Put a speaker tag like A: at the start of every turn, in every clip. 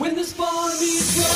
A: When the spawn meets world,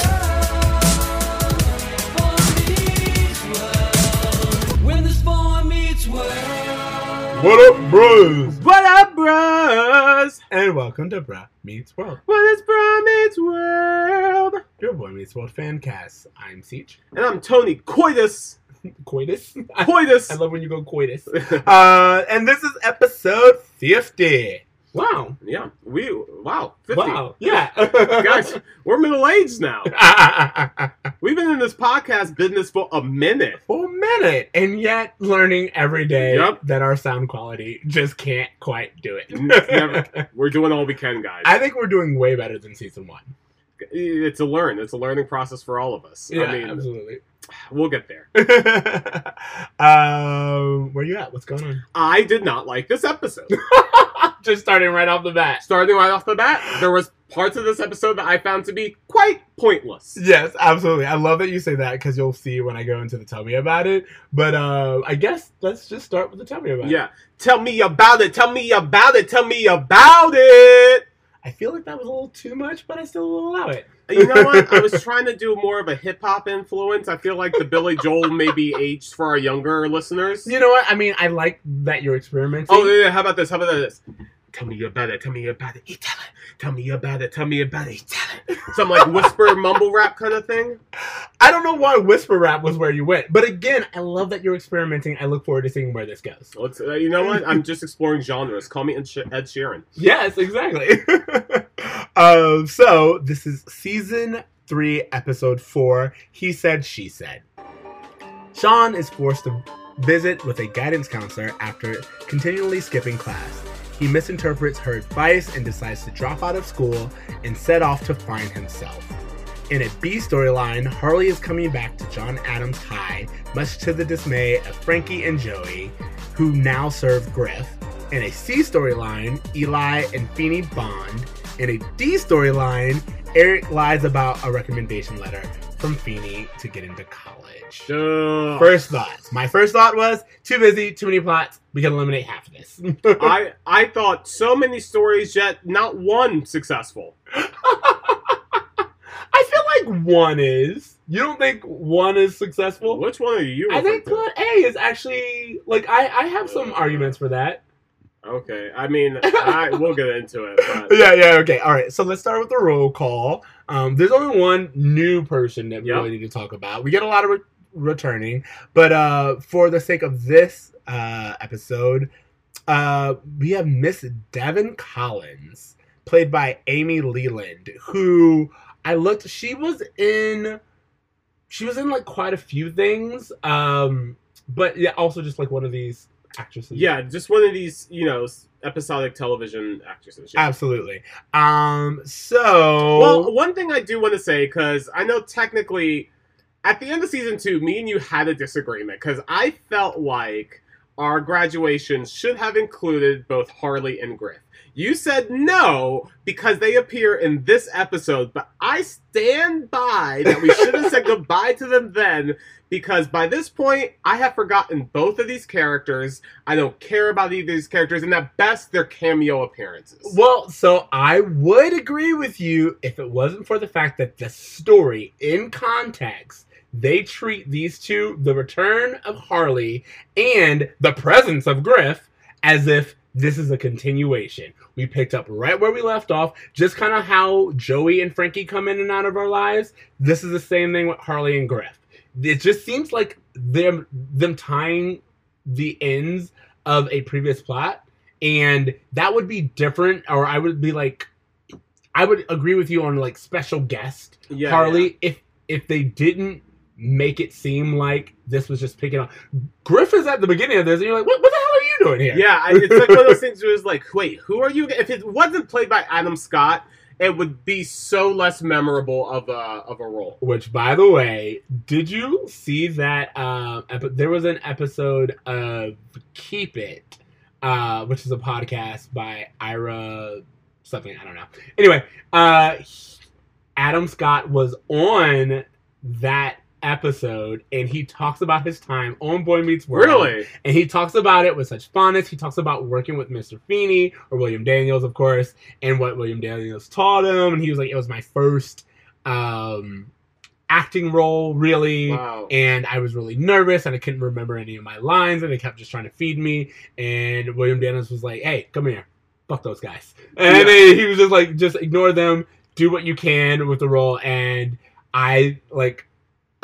A: spawn meets world. When the spawn meets world.
B: What up, bros?
C: What up, bros?
B: And welcome to Bruh Meets World,
C: What is Bro Meets World?
B: your Boy Meets World fan cast. I'm Ceej.
C: And I'm Tony Coitus.
B: Coitus?
C: Coitus.
B: I love when you go coitus. uh, and this is episode 50.
C: Wow. Yeah. We wow. 50.
B: Wow. Yeah.
C: Guys, we're middle aged now. We've been in this podcast business for a minute.
B: For a minute. And yet learning every day
C: Yep.
B: that our sound quality just can't quite do it.
C: Never- We're doing all we can, guys.
B: I think we're doing way better than season one.
C: It's a learn. It's a learning process for all of us.
B: Yeah,
C: I mean,
B: absolutely.
C: we'll get there.
B: um, where you at? What's going on?
C: I did not like this episode.
B: Just starting right off the bat.
C: Starting right off the bat, there was parts of this episode that I found to be quite pointless.
B: Yes, absolutely. I love that you say that because you'll see when I go into the tell me about it. But uh, I guess let's just start with the tell me about it.
C: Yeah. Tell me about it. Tell me about it. Tell me about it.
B: I feel like that was a little too much, but I still will allow it.
C: You know what? I was trying to do more of a hip hop influence. I feel like the Billy Joel may be aged for our younger listeners.
B: You know what? I mean, I like that you're experimenting.
C: Oh, yeah, yeah, how about this? How about this? Tell me about it. Tell me about it. Tell it. Tell me about it. Tell me about it. You Tell it. Some like whisper mumble rap kind of thing.
B: I don't know why whisper rap was where you went, but again, I love that you're experimenting. I look forward to seeing where this goes.
C: Let's, uh, you know what? I'm just exploring genres. Call me Ed Sheeran.
B: Yes, exactly. um, so this is season three, episode four. He said, she said. Shawn is forced to visit with a guidance counselor after continually skipping class. He misinterprets her advice and decides to drop out of school and set off to find himself. In a B storyline, Harley is coming back to John Adams High, much to the dismay of Frankie and Joey, who now serve Griff. In a C storyline, Eli and Feeney bond. In a D storyline, Eric lies about a recommendation letter from Feeney to get into college.
C: Ugh.
B: First thoughts. My first thought was too busy, too many plots. We can eliminate half of this.
C: I I thought so many stories yet not one successful.
B: I feel like one is. You don't think one is successful?
C: Which one are you?
B: I think plot A is actually like I, I have some arguments for that.
C: Okay, I mean, I, we'll get into it. But
B: Yeah, yeah, okay. All right. So let's start with the roll call. Um, there's only one new person that we
C: Yep.
B: really need to talk about. We get a lot of re- returning, but uh, for the sake of this uh, episode, uh, we have Miss Devin Collins, played by Amy Leland, who I looked. She was in. She was in like quite a few things, um, but yeah, also just like one of these actresses.
C: yeah, just one of these, you know, episodic television actresses. Yeah.
B: Absolutely. Um. So.
C: Well, one thing I do want to say because I know technically, at the end of season two, me and you had a disagreement because I felt like our graduation should have included both Harley and Griff. You said no because they appear in this episode, but I stand by that we should have said goodbye to them then because by this point I have forgotten both of these characters. I don't care about either of these characters, and at best they're cameo appearances.
B: Well, so I would agree with you if it wasn't for the fact that the story, in context, they treat these two, the return of Harley and the presence of Griff, as if this is a continuation. We picked up right where we left off, just kind of how Joey and Frankie come in and out of our lives. This is the same thing with Harley and Griff. It just seems like them them tying the ends of a previous plot, and that would be different. Or I would be like, I would agree with you on like special guest
C: Yeah,
B: Harley if if they didn't make it seem like this was just picking up. Griff is at the beginning of this, and you're like, what, what the hell are you doing here?
C: Yeah, I, it's like one of those things where it's like, wait, who are you? If it wasn't played by Adam Scott, it would be so less memorable of a of a role.
B: Which, by the way, did you see that? Um, epi- there was an episode of Keep It, uh, which is a podcast by Ira something I don't know. Anyway, uh, Adam Scott was on that episode, and he talks about his time on Boy Meets World.
C: Really?
B: And he talks about it with such fondness. He talks about working with Mr. Feeney or William Daniels, of course, and what William Daniels taught him. And he was like, it was my first um, acting role, really.
C: Wow.
B: And I was really nervous and I couldn't remember any of my lines and they kept just trying to feed me. And William Daniels was like, hey, come here. Fuck those guys. And
C: Yeah.
B: he was just like, just ignore them, do what you can with the role. And I, like,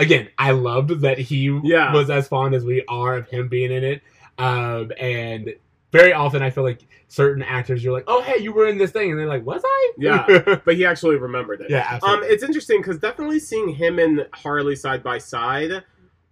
B: again, I loved that he
C: Yeah.
B: was as fond as we are of him being in it. Um, and very often I feel like certain actors, you're like, oh, hey, you were in this thing. And they're like, was I?
C: Yeah. But he actually remembered it.
B: yeah,
C: Um, it's interesting because definitely seeing him and Harley side by side.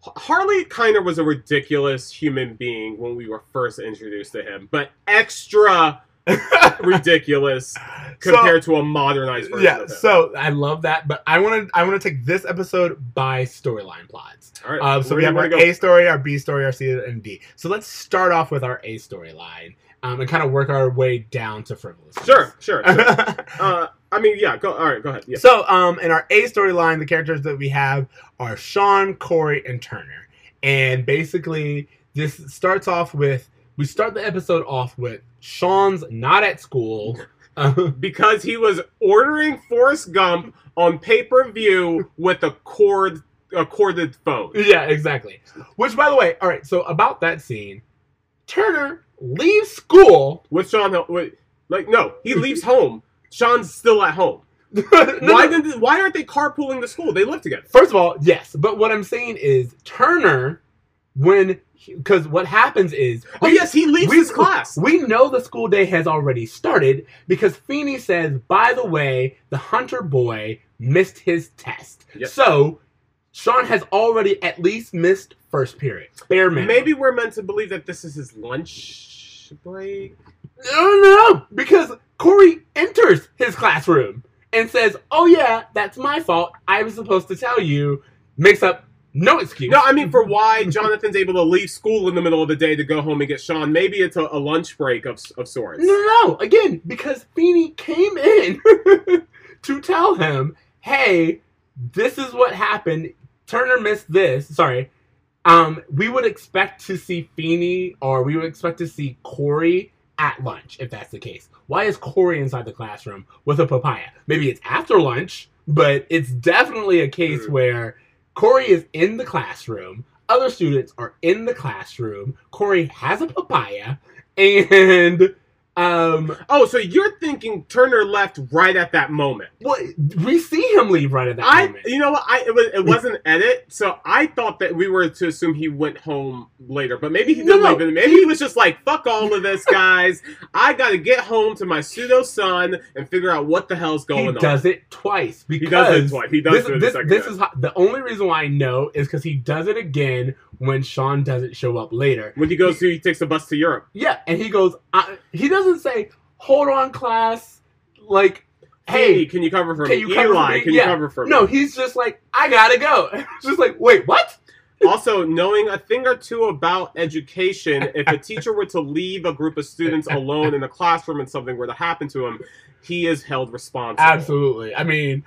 C: Harley kind of was a ridiculous human being when we were first introduced to him, but extra ridiculous compared to a modernized version
B: yeah so i love that but i want to i want to take this episode by storyline plots
C: All right,
B: um, so we have our
C: go?
B: a story our b story our c and d so let's start off with our a storyline um, and kind of work our way down to frivolous
C: Sure, sure. sure. uh, I mean, yeah. Go. All right, go ahead. Yeah.
B: so um in our a storyline the characters that we have are shawn corey and turner and basically this starts off with we start the episode off with shawn's not at school uh,
C: because he was ordering Forrest Gump on pay per view with a cord, a corded phone.
B: Yeah, exactly. Which, by the way, all right. So about that scene, Turner leaves school.
C: With Shawn, with, like, no, he leaves home. Shawn's still at home.
B: No,
C: Why
B: no.
C: did? Why aren't they carpooling to school? They live together.
B: First of all, yes, but what I'm saying is Turner, when because what happens is,
C: Oh yes, he leaves
B: we-
C: his class.
B: We know the school day has already started because Feeney says, by the way, the Hunter boy missed his test.
C: Yep.
B: So Shawn has already at least missed first period. Bare minimum.
C: Maybe we're meant to believe that this is his lunch break.
B: No, no, no, because Corey enters his classroom and says, "Oh yeah, that's my fault. I was supposed to tell you." Makes up no excuse.
C: No, I mean for why Jonathan's able to leave school in the middle of the day to go home and get Shawn. Maybe it's a, a lunch break of of sorts.
B: no, no, no. Again, because Feeney came in to tell him, "Hey, this is what happened. Turner missed this. Sorry." Um, we would expect to see Feeney or we would expect to see Corey at lunch if that's the case. Why is Corey inside the classroom with a papaya? Maybe it's after lunch, but it's definitely a case
C: Hmm.
B: where Corey is in the classroom, other students are in the classroom, Corey has a papaya, and um
C: Oh, so you're thinking Turner left right at that moment?
B: what we see him leave right at that
C: I,
B: moment.
C: you know what? I it was it wasn't edit, so I thought that we were to assume he went home later, but maybe he didn't
B: no,
C: leave. Maybe he was just like, "Fuck all of this, guys! I got to get home to my pseudo son and figure out what the hell's going
B: he
C: on."
B: He does it twice because
C: He does it twice. He does
B: this,
C: it
B: this, this is how, the only reason why I know is because he does it again when Shawn doesn't show up later.
C: when he goes to, he takes a bus to Europe.
B: Yeah, and he goes. I, he doesn't say, "Hold on, class." Like,
C: Hey,
B: hey,
C: can you cover for
B: can
C: me?
B: you cover
C: Eli,
B: me?
C: can
B: Yeah.
C: you cover for me?
B: no, he's just like, "I gotta go." Just like, wait, what?
C: also, knowing a thing or two about education, if a teacher were to leave a group of students alone in the classroom and something were to happen to him, he is held responsible.
B: Absolutely. I mean,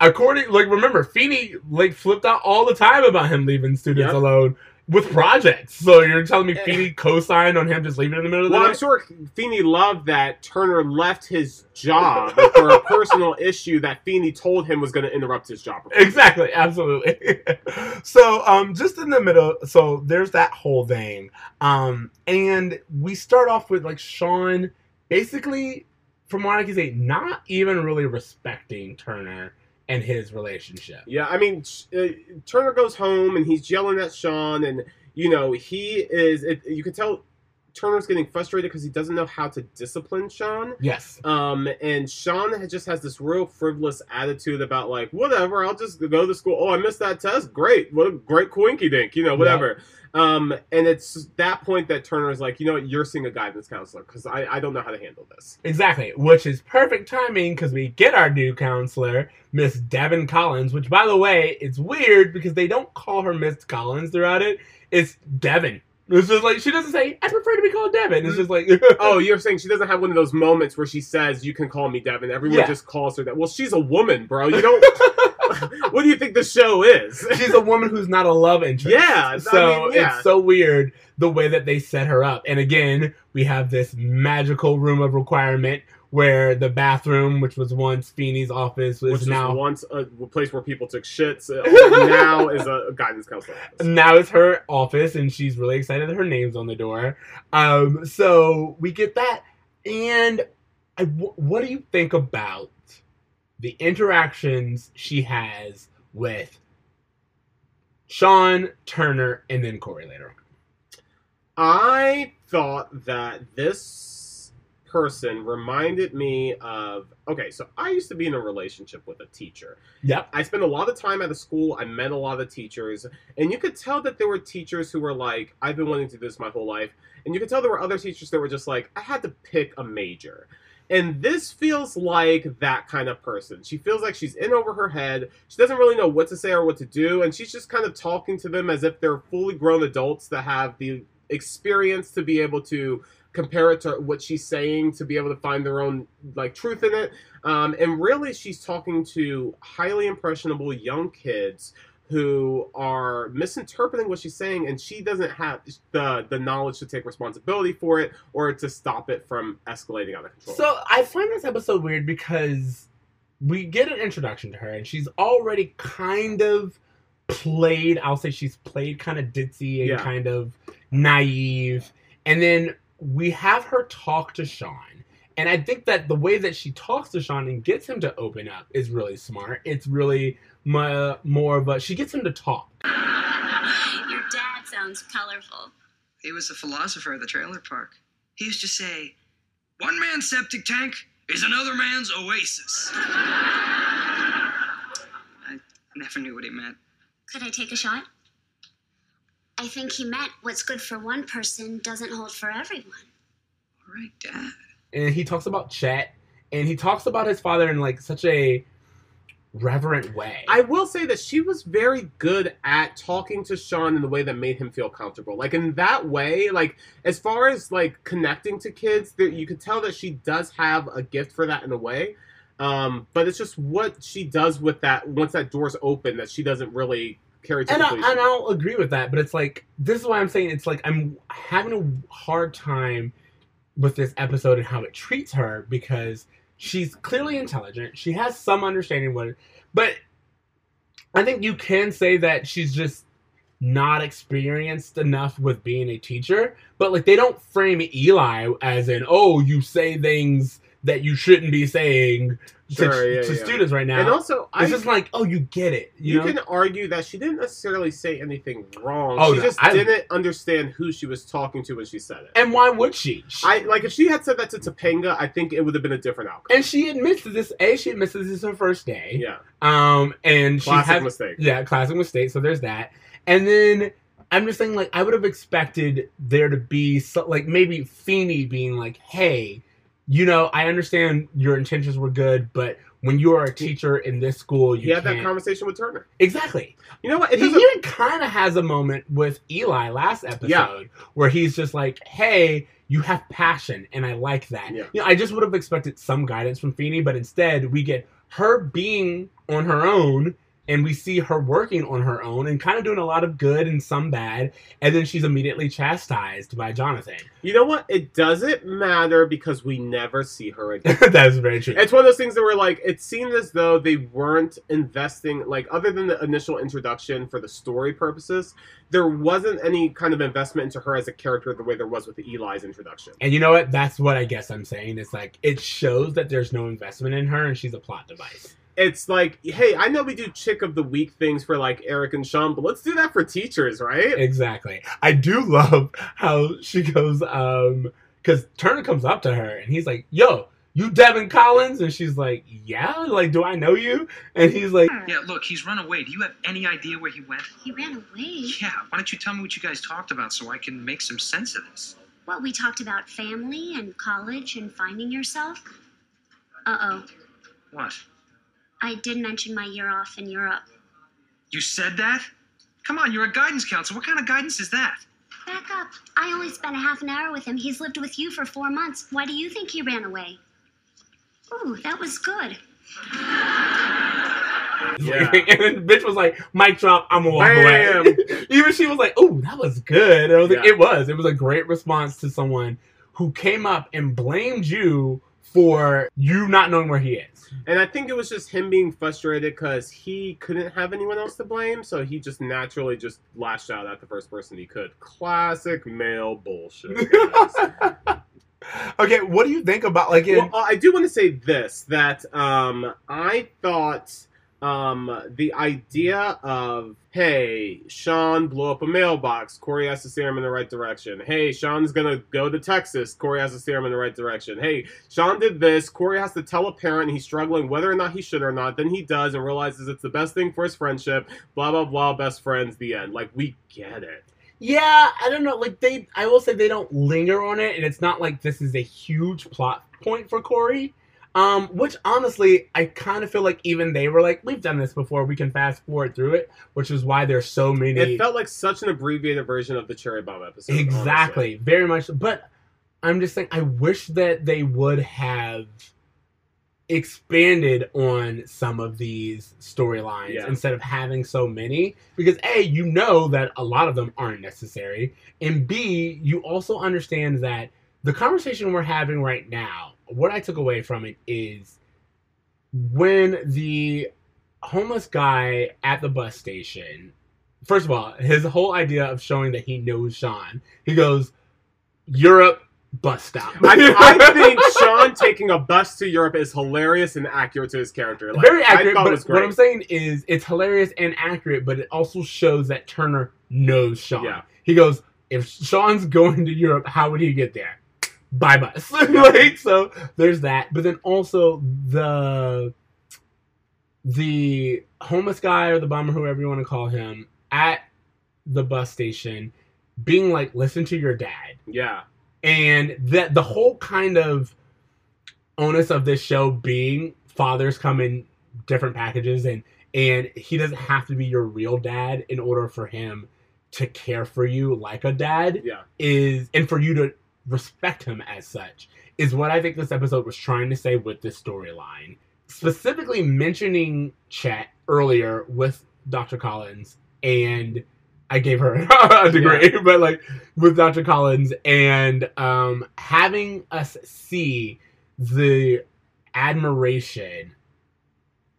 B: according like remember, Feeney like flipped out all the time about him leaving students
C: Yep.
B: alone. with projects. So you're telling me Feeney co-signed on him just leaving in the middle of the
C: Well, I'm sure Feeney loved that Turner left his job for a personal issue that Feeney told him was going to interrupt his job.
B: Exactly, absolutely. so, um, just in the middle, so there's that whole thing. Um, and we start off with like Shawn basically, from what I can say, not even really respecting Turner and his relationship.
C: Yeah, I mean, uh, Turner goes home and he's yelling at Shawn, and you know he is. It, you can tell Turner's getting frustrated because he doesn't know how to discipline Shawn.
B: Yes.
C: Um, and Shawn just has this real frivolous attitude about like, whatever, I'll just go to school. Oh, I missed that test. Great, what a great coinky dink, you know, whatever. Um, and it's that point that Turner is like, you know what, you're seeing a guidance counselor because I, I don't know how to handle this.
B: Exactly, which is perfect timing because we get our new counselor, Miss Devin Collins. Which, by the way, it's weird because they don't call her Miss Collins throughout it. It's Devin. It's just like she doesn't say, "I prefer to be called Devin." It's just like,
C: Oh, you're saying she doesn't have one of those moments where she says, "You can call me Devin." Everyone
B: Yeah.
C: just calls her that. Well, she's a woman, bro. You don't. what do you think the show is?
B: she's a woman who's not a love interest.
C: Yeah, I
B: So
C: mean, yeah.
B: it's so weird the way that they set her up. And again, we have this magical room of requirement where the bathroom, which was once Feeney's office,
C: Which
B: is
C: was
B: now
C: once a place where people took shits. now is a guidance counselor. office.
B: now it's her office, and she's really excited that her name's on the door. Um, so we get that. And I, what do you think about the interactions she has with Shawn Turner and then Corey later on?
C: I thought that this person reminded me of okay, so I used to be in a relationship with a teacher.
B: Yep.
C: I spent a lot of time at a school, I met a lot of teachers, and you could tell that there were teachers who were like, I've been wanting to do this my whole life. And you could tell there were other teachers that were just like, I had to pick a major. And this feels like that kind of person. She feels like she's in over her head. She doesn't really know what to say or what to do. And she's just kind of talking to them as if they're fully grown adults that have the experience to be able to compare it to what she's saying to be able to find their own like truth in it um, and really she's talking to highly impressionable young kids who are misinterpreting what she's saying and she doesn't have the the knowledge to take responsibility for it or to stop it from escalating out of control
B: So I find this episode weird because we get an introduction to her, and she's already kind of played. I'll say she's played kind of ditzy and
C: Yeah.
B: kind of naive, and then we have her talk to Shawn. And I think that the way that she talks to Shawn and gets him to open up is really smart. It's really mo- more of a she gets him to talk.
D: Your dad sounds colorful.
E: He was a philosopher at the trailer park. He used to say, One man's septic tank is another man's oasis. I never knew what he meant.
D: Could I take a shot? I think he meant what's good for one person doesn't hold for everyone.
E: All right, Dad.
B: and he talks about Chet, and he talks about his father in like such a reverent way.
C: I will say that she was very good at talking to Shawn in the way that made him feel comfortable. Like in that way, like as far as like connecting to kids, that you could tell that she does have a gift for that in a way. Um, but it's just what she does with that once that door's open that she doesn't really carry to
B: and, I, and I'll agree with that, but it's like this is why I'm saying it's like I'm having a hard time with this episode and how it treats her because she's clearly intelligent. She has some understanding what, it, but I think you can say that she's just not experienced enough with being a teacher. But like they don't frame Eli as in oh you say things that you shouldn't be saying
C: Sure,
B: to,
C: yeah,
B: to
C: yeah.
B: students right now.
C: and also, I
B: it's just like oh you get it. You,
C: you
B: know?
C: can argue that she didn't necessarily say anything wrong.
B: Oh,
C: she
B: no,
C: just
B: I-
C: didn't understand who she was talking to when she said it.
B: and why would she? She-
C: I like if she had said that to Topanga, I think it would have been a different outcome.
B: and she admits that this a she admits that this is her first day
C: Yeah,
B: um and she
C: classic
B: has
C: mistake.
B: yeah classic mistake so there's that and then i'm just saying like i would have expected there to be so, like maybe Feeney being like hey you know i understand your intentions were good but when you are a teacher in this school you
C: He had that conversation with Turner.
B: exactly
C: You know what? It
B: he even kind of has a moment with Eli last episode
C: Yeah.
B: where he's just like, "Hey, you have passion, and I like that."
C: Yeah.
B: You know, I just would have expected some guidance from Feeney, but instead we get her being on her own, and we see her working on her own and kind of doing a lot of good and some bad, and then she's immediately chastised by Jonathan.
C: You know what? It doesn't matter because we never see her again.
B: that is very true.
C: It's one of those things that were like, it seemed as though they weren't investing, like, other than the initial introduction for the story purposes, there wasn't any kind of investment into her as a character the way there was with the Eli's introduction.
B: And you know what? That's what I guess I'm saying. It's like it shows that there's no investment in her, and she's a plot device.
C: It's like, hey, I know we do chick of the week things for like Eric and Shawn, but let's do that for teachers, right?
B: Exactly. I do love how she goes, um, because Turner comes up to her and he's like, "Yo, you Devin Collins?" And she's like, "Yeah." Like, do I know you? And he's like,
E: Yeah, look, he's run away. Do you have any idea where he went?
D: He ran away.
E: Yeah, why don't you tell me what you guys talked about so I can make some sense of this?
D: Well, we talked about family and college and finding yourself. Uh oh.
E: What?
D: I did mention my year off in Europe.
E: You said that? Come on, you're a guidance counselor. What kind of guidance is that?
D: Back up. I only spent a half an hour with him. He's lived with you for four months. Why do you think he ran away? Ooh, that was good.
C: Yeah.
B: and then bitch was like, "Mic drop, I'm gonna walk
C: Bam.
B: away." Even she was like, "Oh, that was good." And I was like, "It was. It was a great response to someone who came up and blamed you for you not knowing where he is."
C: And I think it was just him being frustrated because he couldn't have anyone else to blame, so he just naturally just lashed out at the first person he could. Classic male bullshit.
B: okay, what do you think about like in?
C: well, uh, I do want to say this that um, I thought um, the idea of hey, Shawn blew up a mailbox. Corey has to steer him in the right direction. Hey, Shawn's gonna go to Texas. Corey has to steer him in the right direction. Hey, Shawn did this. Corey has to tell a parent he's struggling whether or not he should or not. Then he does and realizes it's the best thing for his friendship. Blah blah blah. Best friends. The end. Like we get it.
B: Yeah, I don't know. Like they, I will say they don't linger on it, and it's not like this is a huge plot point for Corey. Um, which honestly, I kind of feel like even they were like, we've done this before. We can fast forward through it, which is why there's so many.
C: It felt like such an abbreviated version of the cherry bomb episode. honestly.
B: exactly, very much. But I'm just saying, I wish that they would have expanded on some of these storylines
C: Yeah.
B: instead of having so many because a you know that a lot of them aren't necessary and b you also understand that the conversation we're having right now what i took away from it is when the homeless guy at the bus station first of all his whole idea of showing that he knows shawn he goes europe bus stop
C: I, I think Shawn taking a bus to Europe is hilarious and accurate to his character. Like,
B: very
C: I
B: accurate. But what. I'm saying is, it's hilarious and accurate, but it also shows that Turner knows Shawn.
C: Yeah.
B: He goes, if Shawn's going to Europe, how would he get there? By bus. like so, there's that. But then also the the homeless guy or the bummer, whoever you want to call him, at the bus station, being like, "Listen to your dad."
C: yeah,
B: and that the whole kind of onus of this show being fathers come in different packages and and he doesn't have to be your real dad in order for him to care for you like a dad
C: yeah,
B: is and for you to respect him as such is what I think this episode was trying to say with this storyline. Specifically mentioning Chet earlier with Dr. Collins and I gave her a degree, but like with Dr. Collins and um having us see the admiration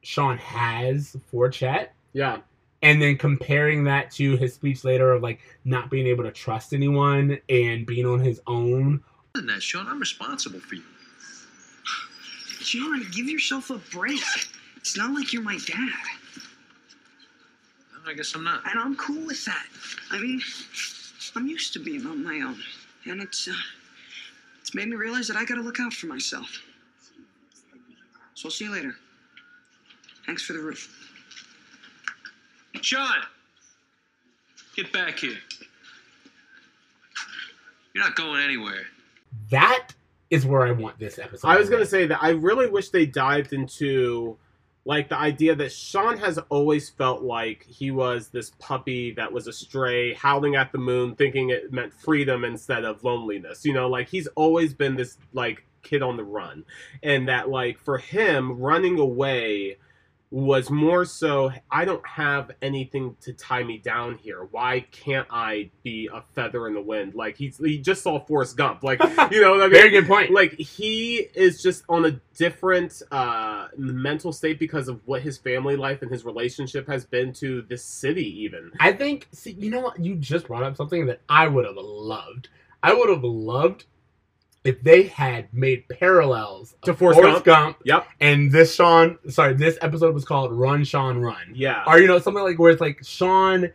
B: Shawn has for Chet
C: yeah.
B: And then comparing that to his speech later of like not being able to trust anyone and being on his own
E: Other than that, Shawn, I'm responsible for you. Shawn, give yourself a break. It's not like you're my dad. I guess I'm not. And I'm cool with that. I mean, I'm used to being on my own. And it's, uh, it's made me realize that I gotta look out for myself. So I'll see you later. Thanks for the roof.
F: Shawn, get back here. You're not going anywhere.
B: that is where I want this episode
C: I was gonna say that I really wish they dived into like the idea that Shawn has always felt like he was this puppy that was astray, howling at the moon, thinking it meant freedom instead of loneliness. You know, like he's always been this like kid on the run, and that like for him running away was more so I don't have anything to tie me down here. Why can't I be a feather in the wind? Like he's he just saw Forrest Gump. Like you know what I mean?
B: Very good point.
C: Like he is just on a different uh, mental state because of what his family life and his relationship has been to this city. Even
B: I think, see, you know what? You just brought up something that I would have loved. I would have loved if they had made parallels
C: To Forrest
B: Forrest Gump.
C: Yep.
B: and this Shawn, sorry, this episode was called Run, Shawn, Run.
C: yeah.
B: Or, you know, something like where it's like Shawn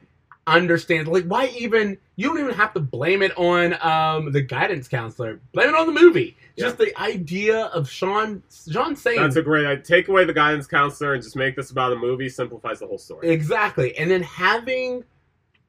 B: understands, like, why even, you don't even have to blame it on um, the guidance counselor. Blame it on the movie. Just the idea of Shawn, Shawn saying,
C: That's a great idea. Take away the guidance counselor and just make this about a movie. Simplifies the whole story.
B: Exactly. And then having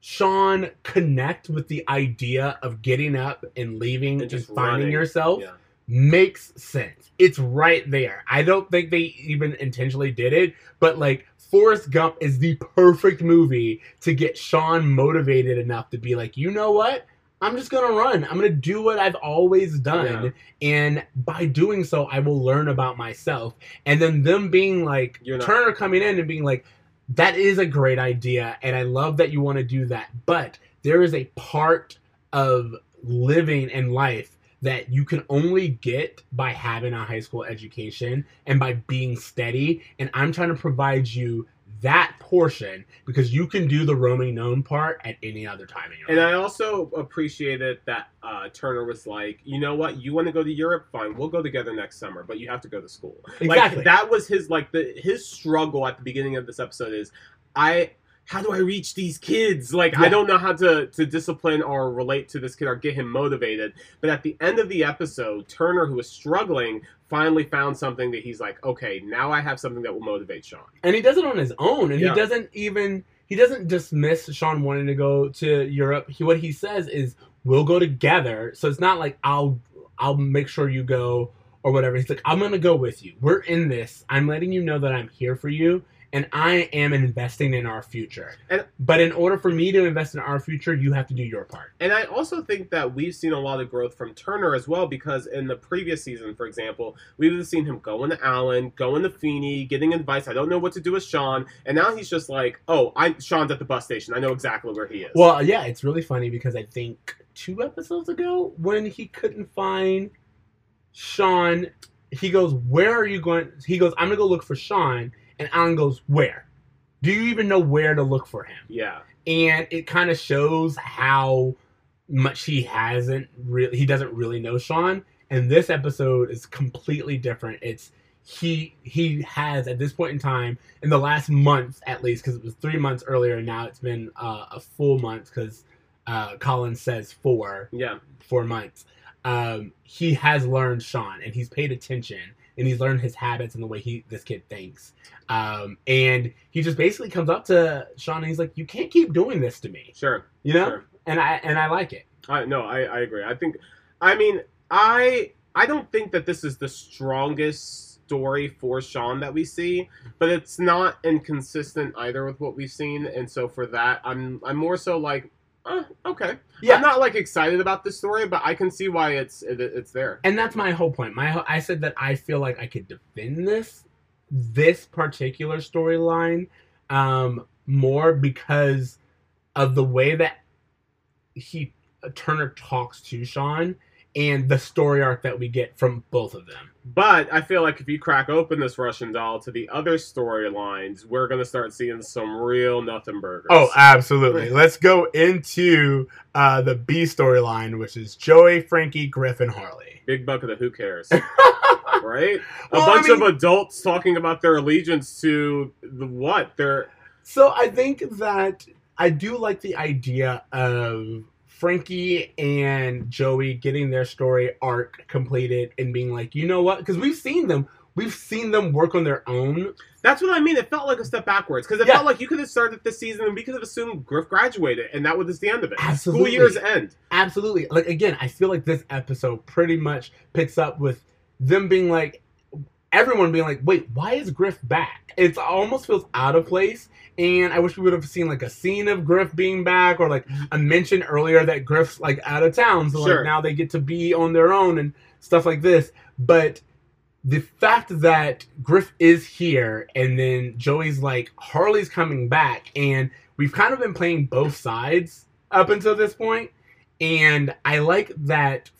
B: Shawn connect with the idea of getting up and leaving
C: And
B: and,
C: just
B: finding
C: running.
B: yourself
C: Yeah.
B: makes sense. It's right there. I don't think they even intentionally did it, but like Forrest Gump is the perfect movie to get Shawn motivated enough to be like, you know what? I'm just gonna run. I'm gonna do what I've always done, and by doing so, I will learn about myself. And then them being like Turner coming in and being like, that is a great idea, and I love that you want to do that. But there is a part of living and life that you can only get by having a high school education and by being steady. And I'm trying to provide you that portion because you can do the roaming known part at any other time in your
C: And
B: life.
C: I also appreciated that uh, Turner was like, you know what, you want to go to Europe, fine, we'll go together next summer, but you have to go to school.
B: Exactly.
C: Like that was his like the his struggle at the beginning of this episode is, I how do I reach these kids? Like I don't know how to to discipline or relate to this kid or get him motivated. But at the end of the episode, Turner, who was struggling, finally found something that he's like, okay, now I have something that will motivate Shawn.
B: and he does it on his own and
C: Yeah.
B: he doesn't even he doesn't dismiss shawn wanting to go to europe he, what he says is we'll go together so it's not like i'll i'll make sure you go or whatever he's like i'm gonna go with you we're in this i'm letting you know that i'm here for you and i am investing in our future
C: And-
B: but in order for me to invest in our future you have to do your part
C: And I also think that we've seen a lot of growth from Turner as well because in the previous season, for example, we've seen him going to Alan, going to Feeney, getting advice. I don't know what to do with Shawn, and now he's just like, "Oh, I Shawn's at the bus station. I know exactly where he is."
B: Well, yeah, it's really funny because I think two episodes ago when he couldn't find Shawn, he goes, "Where are you going?" He goes, "I'm gonna go look for Shawn," and Alan goes, "Where? Do you even know where to look for him?"
C: yeah,
B: And it kind of shows how much he hasn't really, he doesn't really know Shawn. And this episode is completely different. It's he he has at this point in time in the last month at least because it was three months earlier and now it's been uh, a full month because uh, Colin says four
C: yeah,
B: four months. Um, he has learned Shawn and he's paid attention and he's learned his habits and the way he this kid thinks. Um, and he just basically comes up to Shawn and he's like, "You can't keep doing this to me,"
C: sure.
B: you know.
C: Sure.
B: And I and I like it.
C: I no, I, I agree. I think, I mean, I I don't think that this is the strongest story for Shawn that we see, but it's not inconsistent either with what we've seen, and so for that, I'm I'm more so like, uh, okay,
B: Yeah.
C: I'm not like excited about this story, but I can see why it's it, it's there.
B: And that's my whole point. My whole- I said that I feel like I could defend this this particular storyline um, more because of the way that he uh, Turner talks to Shawn and the story arc that we get from both of them.
C: But I feel like if you crack open this Russian doll to the other storylines, we're gonna start seeing some real nothing burgers.
B: Oh, absolutely. Let's go into uh, the B storyline, which is Joey, Frankie, Griffin, Harley.
C: big bucket of the who cares, right? A
B: Well, I
C: bunch
B: mean-
C: of adults talking about their allegiance to the what? Their
B: So I think that I do like the idea of Frankie and Joey getting their story arc completed and being like, you know what? Because we've seen them, we've seen them work on their own.
C: that's what I mean. It felt like a step backwards because it
B: Yeah.
C: felt like you could have started this season and we could have assumed Griff graduated and that was the end of it.
B: Absolutely.
C: School year's end.
B: Absolutely. Like again, I feel like this episode pretty much picks up with them being like, everyone being like, wait, why is Griff back? It almost feels out of place. And I wish we would have seen like a scene of Griff being back or like a mention earlier that Griff's like out of town. So
C: Sure.
B: like now they get to be on their own and stuff like this. But the fact that Griff is here and then Joey's like Harley's coming back and we've kind of been playing both sides up until this point and I like that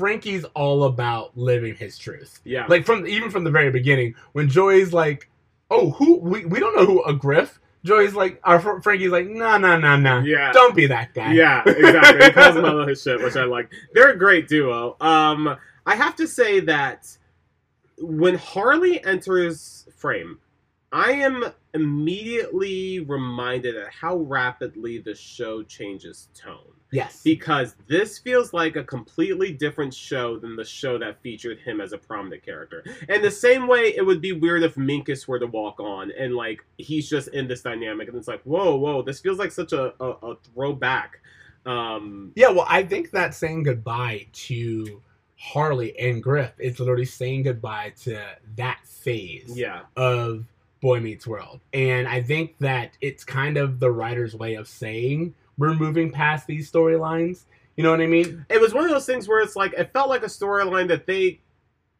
B: Frankie's all about living his truth.
C: Yeah.
B: Like from even from the very beginning when Joey's like, "Oh, who we, we don't know who a Griff." Joey's like, our Fr- Frankie's like, "No, no, no, no.
C: Yeah.
B: Don't be that guy."
C: Yeah, exactly. He calls him out on his shit, which I like. They're a great duo. Um, I have to say that when Harley enters frame, I am immediately reminded at how rapidly the show changes tone.
B: Yes.
C: Because this feels like a completely different show than the show that featured him as a prominent character. And the same way it would be weird if Minkus were to walk on and like he's just in this dynamic and it's like, whoa, whoa, this feels like such a, a, a throwback. Um
B: Yeah, well, I think that saying goodbye to Harley and Griff is literally saying goodbye to that phase
C: yeah.
B: of Boy Meets World. And I think that it's kind of the writer's way of saying we're moving past these storylines. You know what I mean?
C: It was one of those things where it's like it felt like a storyline that they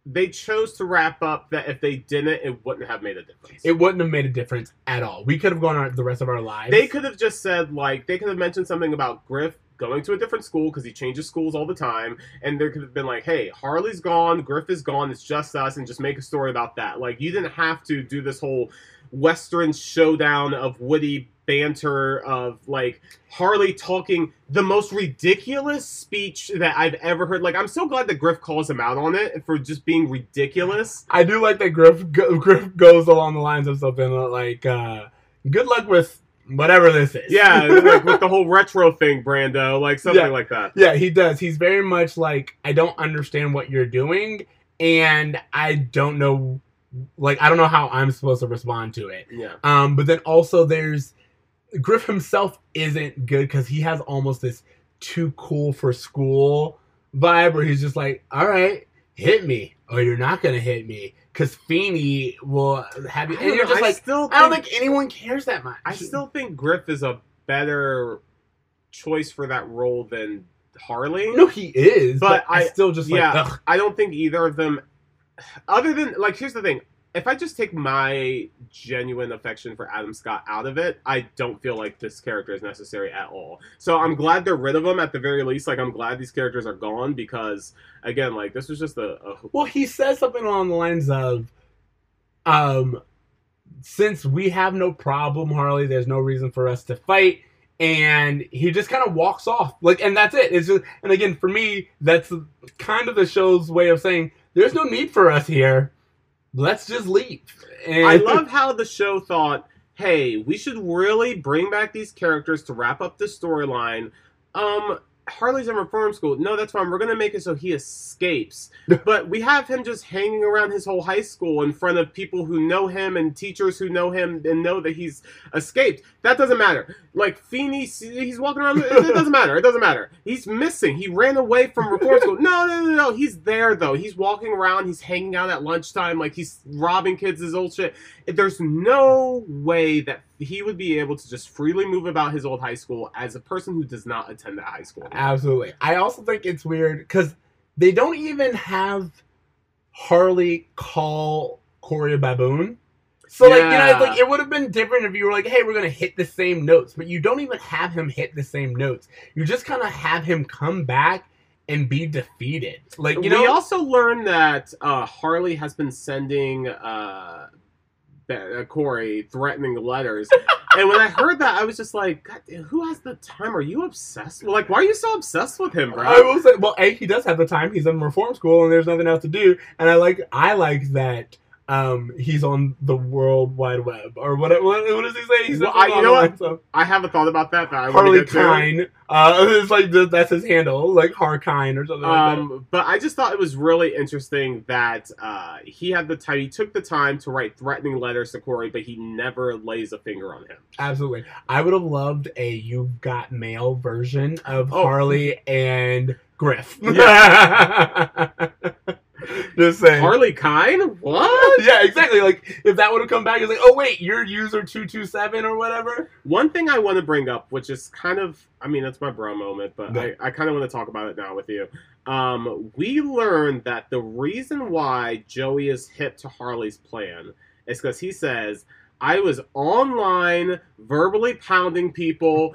C: they chose to wrap up that if they didn't, it wouldn't have made a difference.
B: It wouldn't have made a difference at all. We could have gone on the rest of our lives.
C: They could have just said like they could have mentioned something about Griff going to a different school because he changes schools all the time, and there could have been like, "Hey, Harley's gone, Griff is gone, it's just us," and just make a story about that. Like you didn't have to do this whole Western showdown of witty banter of like Harley talking the most ridiculous speech that I've ever heard. Like I'm so glad that Griff calls him out on it for just being ridiculous.
B: I do like that Griff, go, Griff goes along the lines of something like, uh, good luck with whatever this is.
C: Yeah, like with the whole retro thing, Brando, like something
B: Yeah.
C: like that.
B: Yeah, he does. He's very much like, I don't understand what you're doing, and I don't know, like, I don't know how I'm supposed to respond to it.
C: Yeah.
B: Um, but then also there's Griff himself isn't good because he has almost this too cool for school vibe where he's just like, all right, hit me, or you're not gonna hit me, because Feeney will have you,
C: I
B: and
C: don't
B: you're
C: know,
B: just
C: I
B: like,
C: still
B: I don't
C: think-
B: anyone cares that much.
C: I still think Griff is a better choice for that role than Harley.
B: no, he is,
C: But
B: but, I,
C: I-
B: still just like,
C: yeah. I don't think either of them. Other than like, here's the thing: if I just take my genuine affection for Adam Scott out of it, I don't feel like this character is necessary at all. So I'm glad they're rid of him at the very least. Like I'm glad these characters are gone because again, like this was just a, a
B: Well, he says something along the lines of, um, since we have no problem, Harley, there's no reason for us to fight. And he just kind of walks off. Like, and that's it. It's just, and again, for me, that's kind of the show's way of saying, there's no need for us here. Let's just leave. And
C: I love how the show thought, hey, we should really bring back these characters to wrap up the storyline. Um, Harley's in reform school. No, that's fine. We're gonna make it so he escapes. but we have him just hanging around his whole high school in front of people who know him and teachers who know him and know that he's escaped. That doesn't matter. Like Feeney, he's walking around. It it doesn't matter. It doesn't matter. He's missing. He ran away from reform school. No, no, no, no. He's there though. He's walking around. He's hanging out at lunchtime. Like he's robbing kids. His old shit. There's no way that he would be able to just freely move about his old high school as a person who does not attend that high school.
B: Absolutely. I also think it's weird because they don't even have Harley call Corey a baboon. So like you know,
C: Yeah.
B: like it would have been different if you were like, "Hey, we're gonna hit the same notes," but you don't even have him hit the same notes. You just kind of have him come back and be defeated. Like you know,
C: we also learned that uh, Harley has been sending uh, Be- uh, Corey threatening letters, and when I heard that, I was just like, "Who has the time? Are you obsessed? Like, why are you so obsessed with him, bro?"
B: I will say, well, a he does have the time. He's in reform school, and there's nothing else to do. And I like, I like that. Um, he's on the World Wide Web, or what? What, what does he say? He says
C: Well, I- you know what? I have a thought about that. I
B: Harley
C: to get to.
B: Kine. Uh, it's like the, that's his handle, like Harkine or something like
C: Um, but I just thought it was really interesting that uh, he had the time. He took the time to write threatening letters to Corey, but he never lays a finger on him.
B: Absolutely. I would have loved a "You've Got Mail" version of
C: Oh.
B: Harley and Griff. Just saying.
C: Harley Kine? What?
B: Yeah, exactly. Like if that would have come back, it's like, oh wait, you're user two two seven or whatever.
C: One thing I want to bring up, which is kind of, I mean, that's my bro moment, but. I, I kind of want to talk about it now with you. um, we learned that the reason why Joey is hip to Harley's plan is because he says, I was online verbally pounding people.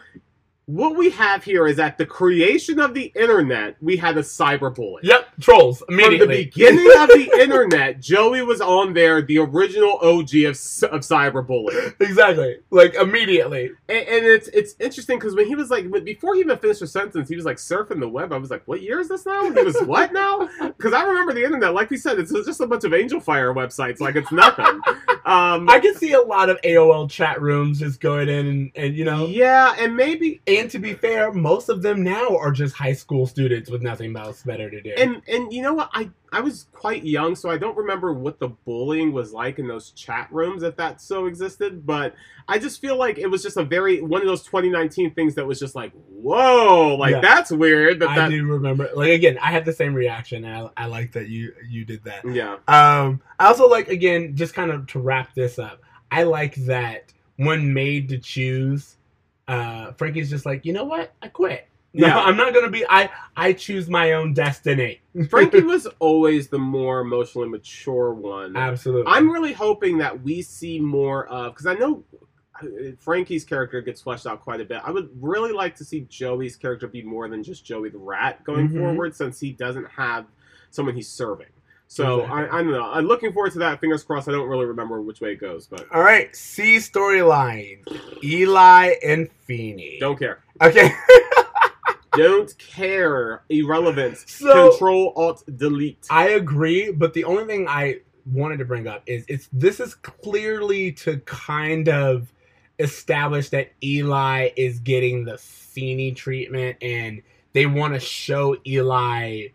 C: What we have here is at the creation of the internet, we had a cyberbully.
B: Yep, trolls immediately.
C: From the beginning of the internet, Joey was on there, the original OG of, of cyberbullying.
B: exactly, like immediately.
C: And, and it's it's interesting because when he was like before he even finished a sentence, he was like surfing the web. I was like, what year is this now? He was what now? Because I remember the internet, like we said, it's just a bunch of Angelfire websites. Like it's nothing. Um,
B: I can see a lot of AOL chat rooms just going in and, and you know.
C: yeah, and maybe
B: And to be fair, most of them now are just high school students with nothing else better to do.
C: and and you know what I I was quite young, so I don't remember what the bullying was like in those chat rooms if that so existed. But I just feel like it was just a very one of those 2019 things that was just like, whoa, like
B: Yeah.
C: that's weird. That
B: I
C: that
B: do remember. Like again, I had the same reaction. And I, I like that you you did that.
C: yeah.
B: Um, I also like again, just kind of to wrap this up. I like that when made to choose, uh, Frankie's just like, you know what? I quit. No,
C: Yeah.
B: I'm not gonna be. I I choose my own destiny.
C: Frankie was always the more emotionally mature one.
B: absolutely.
C: I'm really hoping that we see more of because I know Frankie's character gets fleshed out quite a bit. I would really like to see Joey's character be more than just Joey the Rat going
B: Mhm.
C: forward, since he doesn't have someone he's serving. So. I, I don't know. I'm looking forward to that. Fingers crossed. I don't really remember which way it goes, but
B: All right, C storyline: Eli and Feeney.
C: don't care.
B: Okay.
C: Don't care. Irrelevant.
B: So-
C: Control Alt Delete.
B: I agree, but the only thing I wanted to bring up is it's this is clearly to kind of establish that Eli is getting the Feeney treatment and they want to show Eli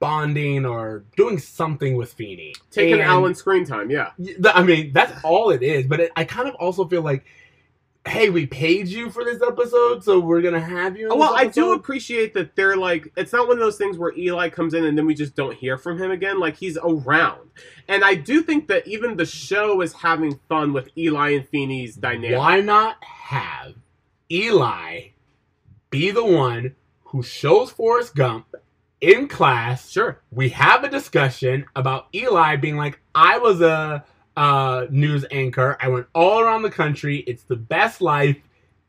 B: bonding or doing something with Feeney.
C: Taking
B: And-
C: Alan's screen time. Yeah.
B: I mean, that's all it is. But it, I kind of also feel like, hey, we paid you for this episode, so we're gonna have you. in
C: Oh, well, I do appreciate that they're like, it's not one of those things where Eli comes in and then we just don't hear from him again. Like, he's around. And I do think that even the show is having fun with Eli and Feeney's dynamic.
B: Why not have Eli be the one who shows Forrest Gump in class?
C: Sure.
B: We have a discussion about Eli being like, I was a uh, news anchor. I went all around the country. It's the best life.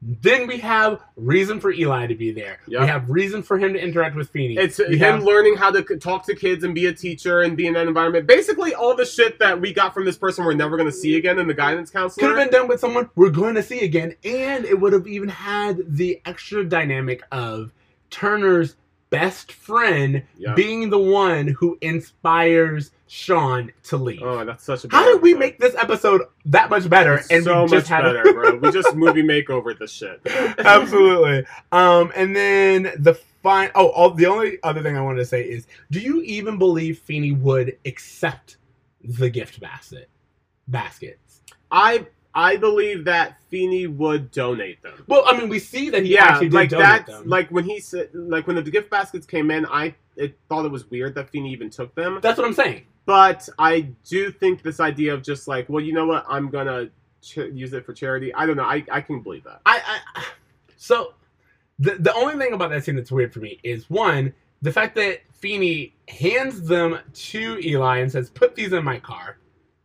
B: Then we have reason for Eli to be there.
C: Yep.
B: We have reason for him to interact with Feeney.
C: It's
B: we
C: him
B: have-
C: learning how to talk to kids and be a teacher and be in that environment. Basically, all the shit that we got from this person we're never going to see again in the guidance counselor.
B: could have been done with someone we're going to see again, and it would have even had the extra dynamic of Turner's best friend
C: Yeah.
B: being the one who inspires Shawn to leave.
C: Oh, that's such a
B: How did we
C: episode.
B: make this episode that much better? And
C: so
B: we just
C: much
B: had a-
C: better, bro. We just movie makeover this shit.
B: Absolutely. Um, and then the fine. Oh, all, the only other thing I wanted to say is, do you even believe Feeney would accept the gift basket? Baskets.
C: I I believe that Feeney would donate them.
B: Well, I mean, we see that he
C: yeah,
B: actually did
C: like
B: donate
C: that.
B: them.
C: Like when he said, like when the gift baskets came in, I it, thought it was weird that Feeney even took them.
B: That's what I'm saying.
C: But I do think this idea of just like, well, you know what, I'm gonna ch- use it for charity. I don't know. I I can believe that.
B: I, I so the the only thing about that scene that's weird for me is one the fact that Feeney hands them to Eli and says, "Put these in my car,"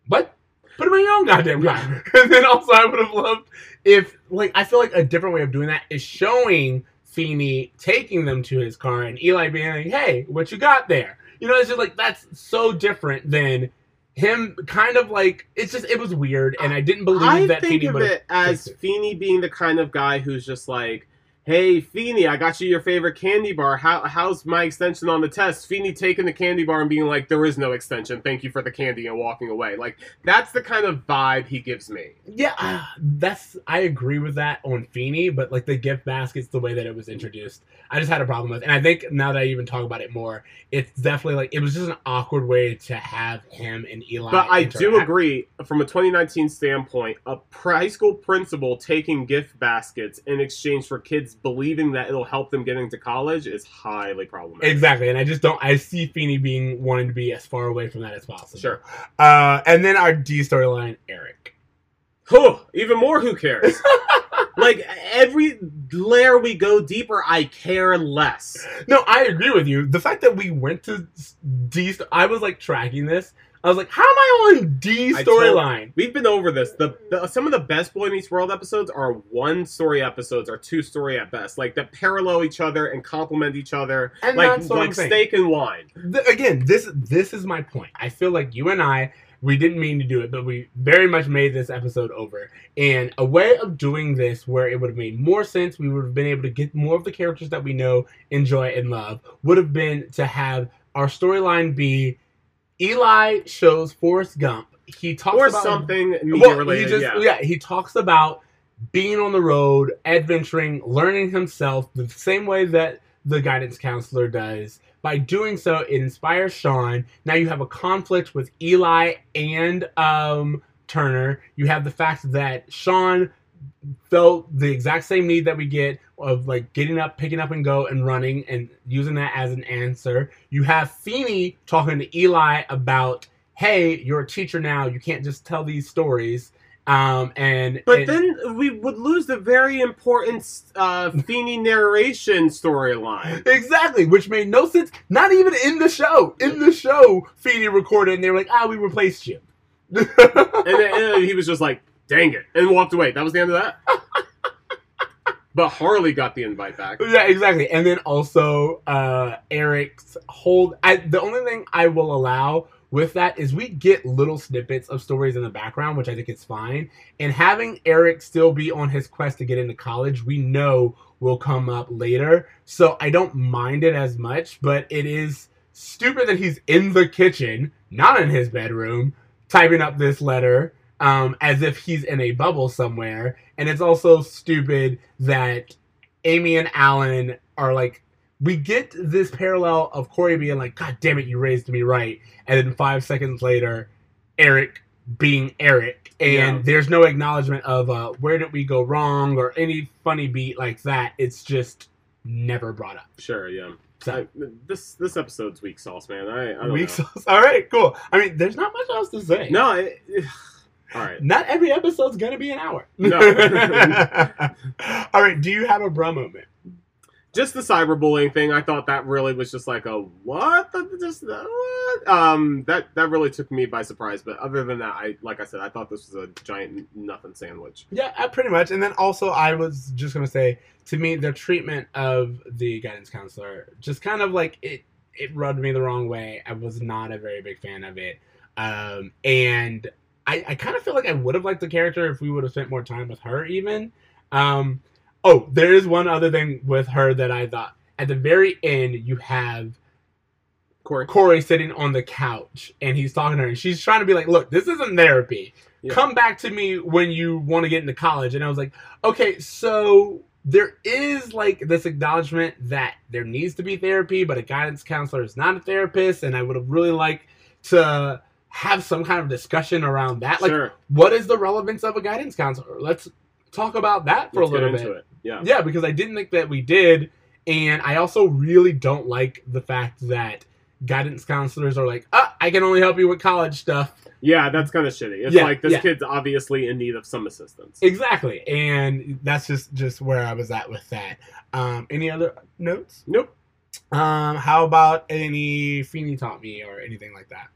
B: but put him in your own goddamn car. and then also, I would have loved if like I feel like a different way of doing that is showing Feeney taking them to his car and Eli being like, "Hey, what you got there?" You know, it's just like that's so different than. Him kind of like it's just it was weird and I didn't believe
C: I
B: that
C: think
B: Feeney
C: of it as Feeney being the kind of guy who's just like, "Hey, Feeney, I got you your favorite candy bar. How, how's my extension on the test?" Feeney taking the candy bar and being like, "There is no extension. Thank you for the candy," and walking away. Like that's the kind of vibe he gives me.
B: Yeah, that's I agree with that on Feeney, but like the gift baskets, the way that it was introduced, I just had a problem with. And I think now that I even talk about it more, it's definitely like it was just an awkward way to have him and Eli.
C: But I do agree, from a 2019 standpoint, a high school principal taking gift baskets in exchange for kids believing that it'll help them get into college is highly problematic.
B: Exactly, and I just don't. I see Feeney being wanting to be as far away from that as possible.
C: Sure.
B: Uh, and then our D storyline, Eric.
C: Whew, even more, who cares? like every layer we go deeper, I care less.
B: No, I agree with you. The fact that we went to D, I was like tracking this. I was like, how am I on D storyline?
C: We've been over this. The, the some of the best Boy Meets World episodes are one story episodes or two story at best, like that parallel each other and complement each other,
B: And
C: like
B: that's what I'm
C: like steak and wine.
B: Th- again, this this is my point. I feel like you and I, we didn't mean to do it, but we very much made this episode over. And a way of doing this where it would have made more sense, we would have been able to get more of the characters that we know, enjoy, and love, would have been to have our storyline be Eli shows Forrest Gump. He talks
C: Or
B: about
C: something media
B: well,
C: related.
B: He just,
C: yeah.
B: he talks about being on the road, adventuring, learning himself the same way that the guidance counselor does. By doing so, it inspires Shawn. Now you have a conflict with Eli and um, Turner. You have the fact that Shawn felt the exact same need that we get of like getting up, picking up and go and running and using that as an answer. You have Feeney talking to Eli about, hey, you're a teacher now. You can't just tell these stories. Um, and
C: But
B: and-
C: then we would lose the very important uh, Feeney narration storyline.
B: Exactly, which made no sense. Not even in the show. In the show, Feeney recorded, and they were like, "Ah, we replaced you."
C: And then, and then he was just like, dang it, and walked away. That was the end of that. but Harley got the invite back.
B: yeah, exactly. And then also uh, Eric's hold. I, the only thing I will allow with that is we get little snippets of stories in the background, which I think is fine. And having Eric still be on his quest to get into college, we know will come up later. So I don't mind it as much, but it is stupid that he's in the kitchen, not in his bedroom, typing up this letter um, as if he's in a bubble somewhere. And it's also stupid that Amy and Alan are like, we get this parallel of Corey being like, God damn it, you raised me right. And then five seconds later, Eric being Eric. And
C: Yeah.
B: there's no acknowledgement of uh, where did we go wrong or any funny beat like that. It's just never brought up.
C: Sure, yeah.
B: So,
C: I, this this episode's weak sauce, man. I, I
B: weak
C: know.
B: sauce. All right, cool. I mean, there's not much else to say.
C: No, it, all right.
B: Not every episode's gonna be an hour.
C: No.
B: All right. Do you have a bra moment?
C: Just the cyberbullying thing. I thought that really was just like a what? Just uh, what? Um, that that really took me by surprise. But other than that, I like I said, I thought this was a giant nothing sandwich.
B: Yeah, uh, pretty much. And then also, I was just gonna say, to me, the treatment of the guidance counselor just kind of like it. It rubbed me the wrong way. I was not a very big fan of it, um, and I, I kind of feel like I would have liked the character if we would have spent more time with her. Even. Um, oh, there is one other thing with her that I thought. At the very end, you have
C: Corey.
B: Corey sitting on the couch and he's talking to her and she's trying to be like, look, this isn't therapy.
C: Yeah.
B: Come back to me when you want to get into college. And I was like, okay, so there is like this acknowledgement that there needs to be therapy, but a guidance counselor is not a therapist. And I would have really liked to have some kind of discussion around that. Like,
C: sure.
B: what is the relevance of a guidance counselor? Let's talk about that for
C: Let's
B: a little bit.
C: it. Yeah.
B: Yeah, because I didn't think that we did, and I also really don't like the fact that guidance counselors are like, ah, I can only help you with college stuff.
C: Yeah, that's kind of shitty. It's
B: Yeah,
C: like this
B: yeah.
C: kid's obviously in need of some assistance.
B: Exactly, and that's just just where I was at with that. Um, any other notes?
C: Nope.
B: Um, how about any Feeney taught me or anything like that?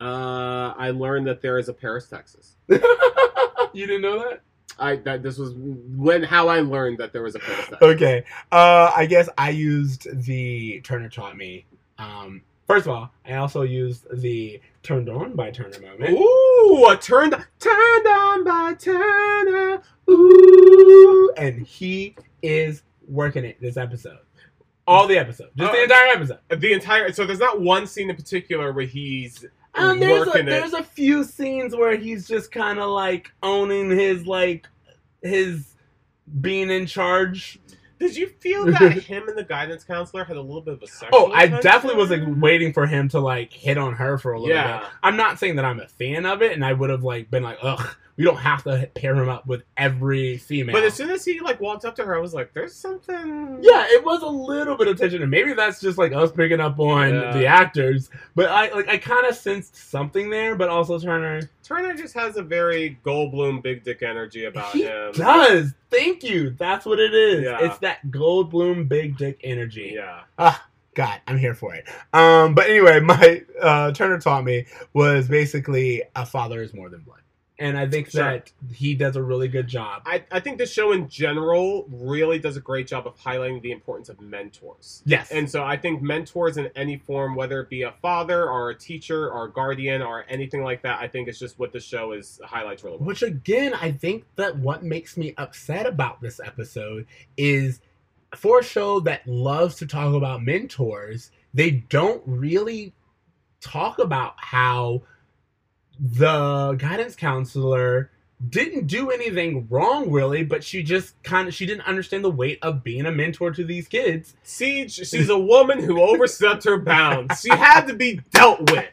C: Uh, I learned that there is a Paris, Texas.
B: you didn't know that?
C: I that this was when how I learned that there was a Paris, Texas.
B: Okay. Uh, I guess I used the Turner taught me. Um, first of all, I also used the turned on by Turner moment.
C: Ooh, a turned turned on by Turner.
B: Ooh, and he is working it this episode. All the episode, just the
C: Uh,
B: entire episode.
C: The entire so there's not one scene in particular where he's
B: Um, there's a,
C: working
B: there's a few scenes where he's just kind of like owning his like his being in charge.
C: Did you feel that him and the guidance counselor had a little bit of a sexual?
B: Oh, I
C: tension?
B: definitely was like waiting for him to like hit on her for a little
C: Yeah.
B: bit. I'm not saying that I'm a fan of it, and I would have like been like, ugh, we don't have to pair him up with every female.
C: But as soon as he like walked up to her, I was like, "There's something."
B: yeah, it was a little bit of tension, and maybe that's just like us picking up on
C: Yeah.
B: the actors. But I like I kind of sensed something there, but also Turner
C: Turner just has a very Goldblum big dick energy about
B: he
C: him.
B: does. Thank you. That's what it is.
C: Yeah.
B: It's that Goldblum big dick energy.
C: Yeah.
B: Ah, God, I'm here for it. Um, but anyway, my uh, Turner taught me was basically a father is more than blood, and I think
C: Sure.
B: that he does a really good job.
C: I, I think the show in general really does a great job of highlighting the importance of mentors.
B: yes,
C: And so I think mentors in any form, whether it be a father or a teacher or a guardian or anything like that, I think it's just what the show is highlights really well.
B: Which again, I think that what makes me upset about this episode is for a show that loves to talk about mentors, they don't really talk about how the guidance counselor didn't do anything wrong really but she just kind of she didn't understand the weight of being a mentor to these kids
C: Ceej, she's a woman who overstepped her bounds. She had to be dealt with.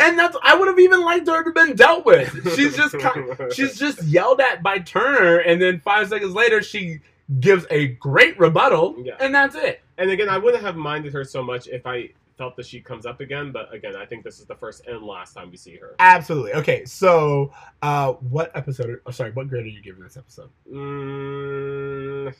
B: and that's i would have even liked her to have been dealt with she's just kind, of, she's just yelled at by turner and then five seconds later she gives a great rebuttal
C: Yeah.
B: and that's it
C: And again, I wouldn't have minded her so much if I felt that she comes up again. But again, I think this is the first and last time we see her.
B: absolutely okay so uh what episode oh, sorry what grade are you giving this episode
C: Mm,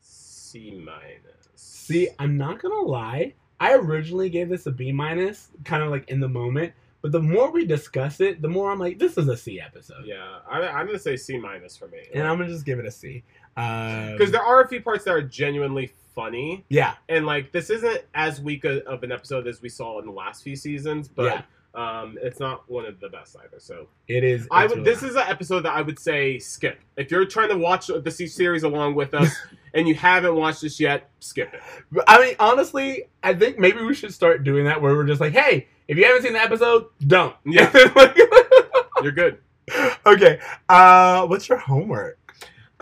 C: C minus.
B: see i'm not gonna lie i originally gave this a b minus kind of like in the moment but the more we discuss it the more i'm like this is a c episode
C: Yeah, I, I'm gonna say C minus for me.
B: and i'm gonna just give it a c um,
C: because there are a few parts that are genuinely funny,
B: yeah
C: and like this isn't as weak a, of an episode as we saw in the last few seasons, but um, it's not one of the best either. So
B: it is
C: I would.
B: really
C: This is an episode that I would say skip if you're trying to watch the se- series along with us and you haven't watched this yet. Skip it.
B: I mean, honestly, I think maybe we should start doing that where we're just like, hey, if you haven't seen the episode, don't.
C: Yeah. You're good.
B: okay. Uh, what's your homework?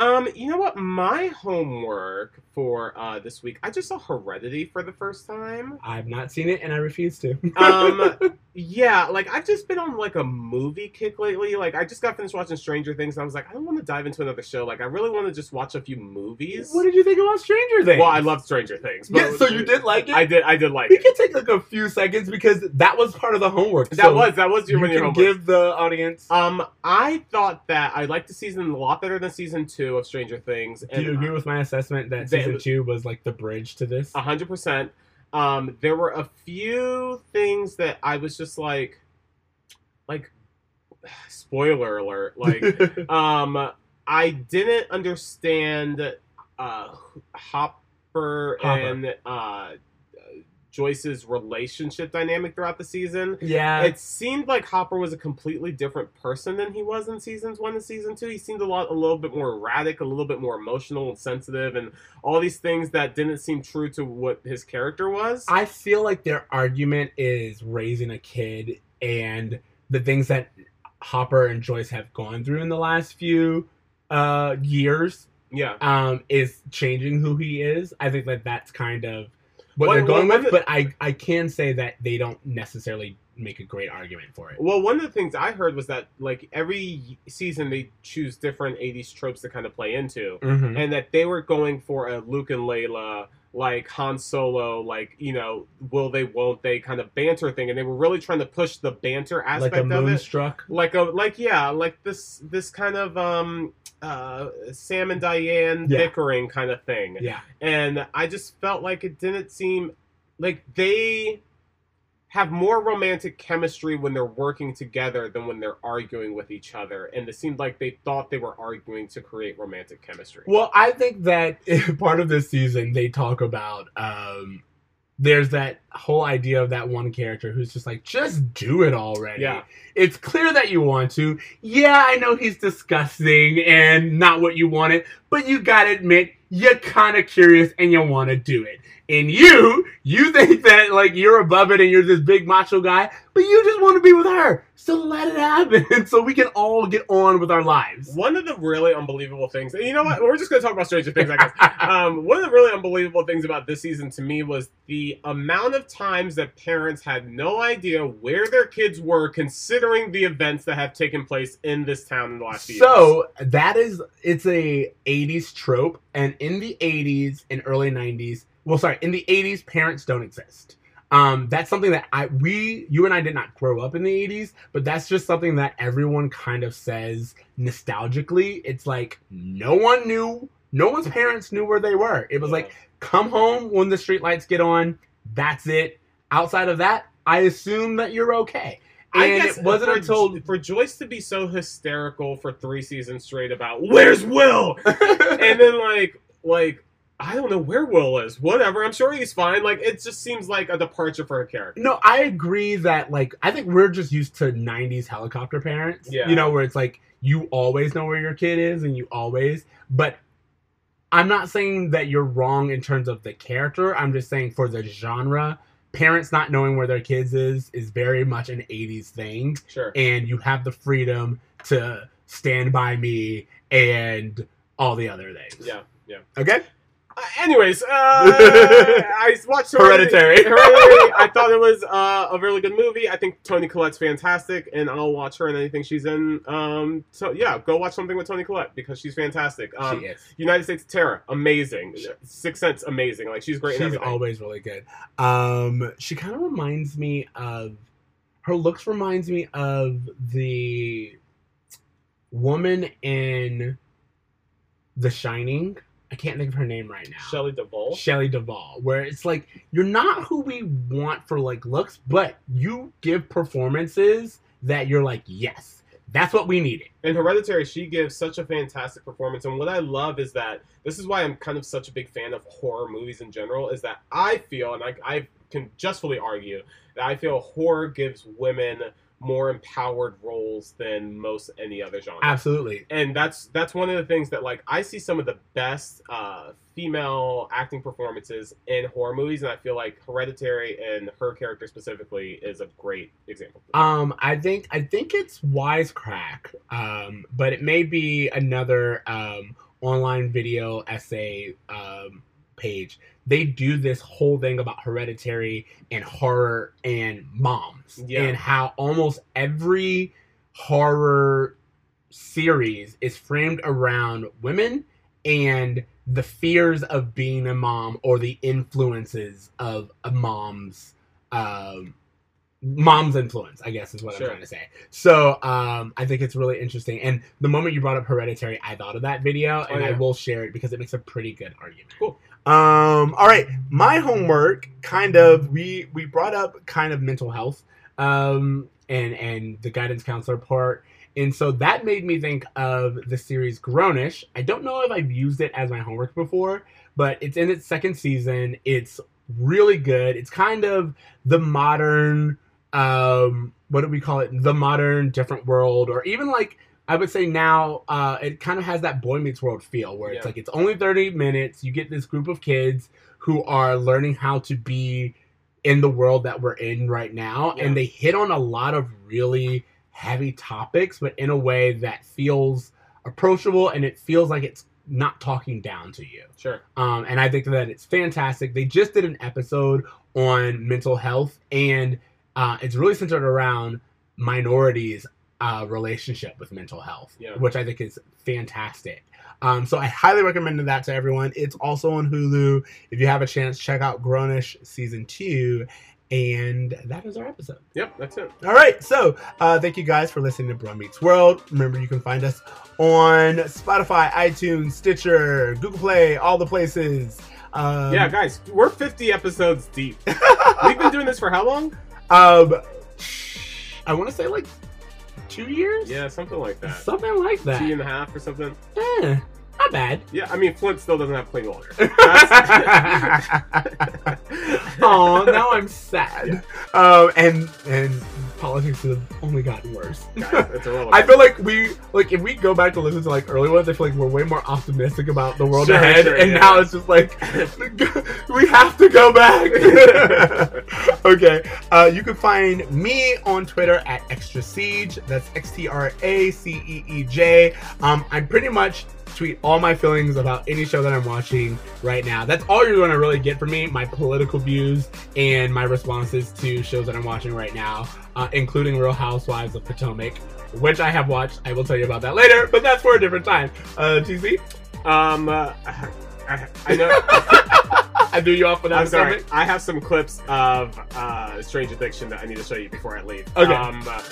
C: Um, you know what? My homework for uh, this week, I just saw Hereditary for the first time.
B: I've not seen it and I refuse to.
C: Um, yeah, like I've just been on like a movie kick lately. Like I just got finished watching Stranger Things, and I was like, I don't want to dive into another show. Like I really want to just watch a few movies.
B: what did you think about Stranger Things?
C: well, I love Stranger Things. but-
B: Yeah, so you did like it?
C: I did. I did like
B: we
C: it.
B: can take like a few seconds because that was part of the homework.
C: That
B: So
C: was that was your
B: you
C: your
B: can
C: homework.
B: give the audience.
C: Um, I thought that I liked the season a lot better than season two of Stranger Things.
B: do you agree with my assessment that season two was like the bridge to this?
C: A hundred percent. Um, there were a few things that I was just like, like, spoiler alert. Like, um, I didn't understand uh, Hopper,
B: Hopper.
C: and uh, Joyce's relationship dynamic throughout the season.
B: yeah.
C: It seemed like Hopper was a completely different person than he was in seasons one and season two. He seemed a lot, a little bit more erratic, a little bit more emotional and sensitive, and all these things that didn't seem true to what his character was.
B: I feel like their argument is raising a kid and the things that Hopper and Joyce have gone through in the last few uh, years
C: yeah,
B: um, is changing who he is. I think that that's kind of what
C: Well,
B: they're going
C: well,
B: with, but I, I can say that they don't necessarily make a great argument for it.
C: Well, one of the things I heard was that like every season they choose different '80s tropes to kind of play into,
B: Mhm.
C: and that they were going for a Luke and Leia, like Han Solo, like you know, will they, won't they, kind of banter thing, and they were really trying to push the banter
B: Like
C: aspect
B: a
C: of it.
B: moonstruck.
C: like a like yeah like this this kind of um uh sam and diane
B: Yeah.
C: bickering kind of thing
B: Yeah.
C: and i just felt like it didn't seem like they have more romantic chemistry when they're working together than when they're arguing with each other and it seemed like they thought they were arguing to create romantic chemistry
B: Well, I think that part of this season they talk about um there's that whole idea of that one character who's just like, just do it already.
C: Yeah.
B: It's clear that you want to. Yeah, I know he's disgusting and not what you wanted, but you gotta admit you're kind of curious and you want to do it. And you, you think that like you're above it and you're this big macho guy, but you just want to be with her. So let it happen, so we can all get on with our lives.
C: One of the really unbelievable things, and you know what? We're just going to talk about Stranger Things, I guess. um, one of the really unbelievable things about this season to me was the amount of times that parents had no idea where their kids were, considering the events that have taken place in this town in the last few years.
B: So that is it's a 80s trope, and in the 80s and early 90s, well, sorry, in the 80s, parents don't exist. Um, that's something that I we you and I did not grow up in the 80s, but that's just something that everyone kind of says nostalgically. It's like no one knew, no one's parents knew where they were. It was like come home when the streetlights get on. That's it. Outside of that, I assume that you're okay. And
C: I guess
B: it wasn't
C: for,
B: until
C: for Joyce to be so hysterical for three seasons straight about where's Will, and then like like I don't know where Will is. Whatever, I'm sure he's fine. Like it just seems like a departure for her character.
B: No, I agree that like I think we're just used to '90s helicopter parents.
C: Yeah.
B: You know, where it's like you always know where your kid is and you always. But I'm not saying that you're wrong in terms of the character. I'm just saying for the genre, parents not knowing where their kids is is very much an '80s thing,
C: Sure.
B: and you have the freedom to stand by me and all the other things.
C: Yeah. Yeah.
B: Okay.
C: Uh, anyways, uh, I watched
B: Hereditary.
C: Hereditary. I thought it was uh, a really good movie. I think Toni Collette's fantastic, and I'll watch her in anything she's in. Um, so yeah, go watch something with Toni Collette because she's fantastic. Um,
B: she is.
C: United States of Tara, amazing. Sixth Sense, amazing. Like she's great. in
B: She's always really good. Um, she kind of reminds me of her looks. Reminds me of the woman in The Shining. I can't think of her name right now.
C: Shelley Duvall.
B: Shelley Duvall, where it's like you're not who we want for like looks, but you give performances that you're like, yes, that's what we needed.
C: In Hereditary, she gives such a fantastic performance, and what I love is that this is why I'm kind of such a big fan of horror movies in general. Is that I feel, and I, I can justly argue that I feel horror gives women more empowered roles than most any other genre.
B: Absolutely.
C: and that's that's one of the things that like I see some of the best uh, female acting performances in horror movies, and I feel like Hereditary and her character specifically is a great example.
B: Um, I think I think it's Wisecrack, um, but it may be another um, online video essay um, page. They do this whole thing about hereditary and horror and moms,
C: Yeah.
B: and how almost every horror series is framed around women and the fears of being a mom or the influences of a mom's um, mom's influence, I guess is what
C: Sure.
B: I'm trying to say. So um, I think it's really interesting. And the moment you brought up Hereditary, I thought of that video, and I
C: Oh, yeah.
B: will share it because it makes a pretty good argument.
C: Cool.
B: Um, all right, my homework kind of we we brought up kind of mental health, um, and and the guidance counselor part. And so that made me think of the series Grownish. I don't know if I've used it as my homework before, but it's in its second season. It's really good. It's kind of the modern um what do we call it? The modern different world or even like I would say now uh it kind of has that boy meets world feel where it's
C: Yeah.
B: like it's only 30 minutes. You get this group of kids who are learning how to be in the world that we're in right now
C: Yeah.
B: and they hit on a lot of really heavy topics but in a way that feels approachable and it feels like it's not talking down to you
C: Sure.
B: um, and I think that it's fantastic. They just did an episode on mental health, and uh, it's really centered around minorities' uh, relationship with mental health,
C: Yeah.
B: which I think is fantastic. Um, so I highly recommend that to everyone. It's also on Hulu. If you have a chance, check out Grownish season two. And that is our episode.
C: Yep, that's it.
B: All right. So uh, thank you guys for listening to Bruh Meets World. Remember, you can find us on Spotify, iTunes, Stitcher, Google Play, all the places. Um,
C: yeah, guys, we're 50 episodes deep. We've been doing this for how long?
B: Um, I want to say like two years.
C: Yeah, something like that.
B: Something like that.
C: a half or something.
B: Eh, not bad.
C: Yeah, I mean, Flint still doesn't have clean water.
B: oh, now I'm sad. Um, and and politics have only gotten worse.
C: Guys, it's a
B: I feel like we like if we go back to listen to like early ones, I feel like we're way more optimistic about the world
C: Sure,
B: ahead,
C: sure,
B: and
C: yeah.
B: now it's just like we have to go back. okay, uh, you can find me on Twitter at Extra Ceej. That's X T R A C E E J. Um, I'm pretty much tweet all my feelings about any show that I'm watching right now. That's all you're going to really get from me. My political views and my responses to shows that I'm watching right now, uh, including Real Housewives of Potomac, which I have watched. I will tell you about that later, but that's for a different time. Uh, TC,
C: Um, uh, I, I know.
B: I threw you off with that.
C: I'm sorry. I have some clips of uh, Strange Addiction that I need to show you before I leave.
B: Okay.
C: Um, uh,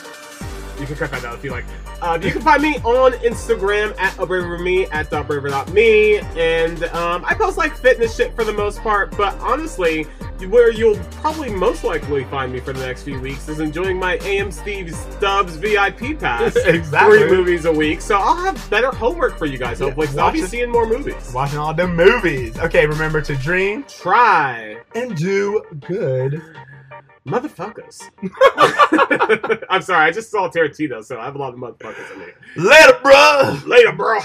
C: you can cut that out if you like. Uh, you can find me on Instagram at abraver.me, at .braver.me, and um, I post like fitness shit for the most part, but honestly, where you'll probably most likely find me for the next few weeks is enjoying my AMC Stubs VIP pass.
B: Exactly.
C: Three movies a week, so I'll have better homework for you guys,
B: Yeah,
C: I'll be seeing more movies.
B: Watching all the movies. Okay, remember to dream
C: Try.
B: and do good.
C: Motherfuckers. I'm sorry, I just saw Tarantino, so I have a lot of motherfuckers in there.
B: Later, bruh!
C: Later, bruh!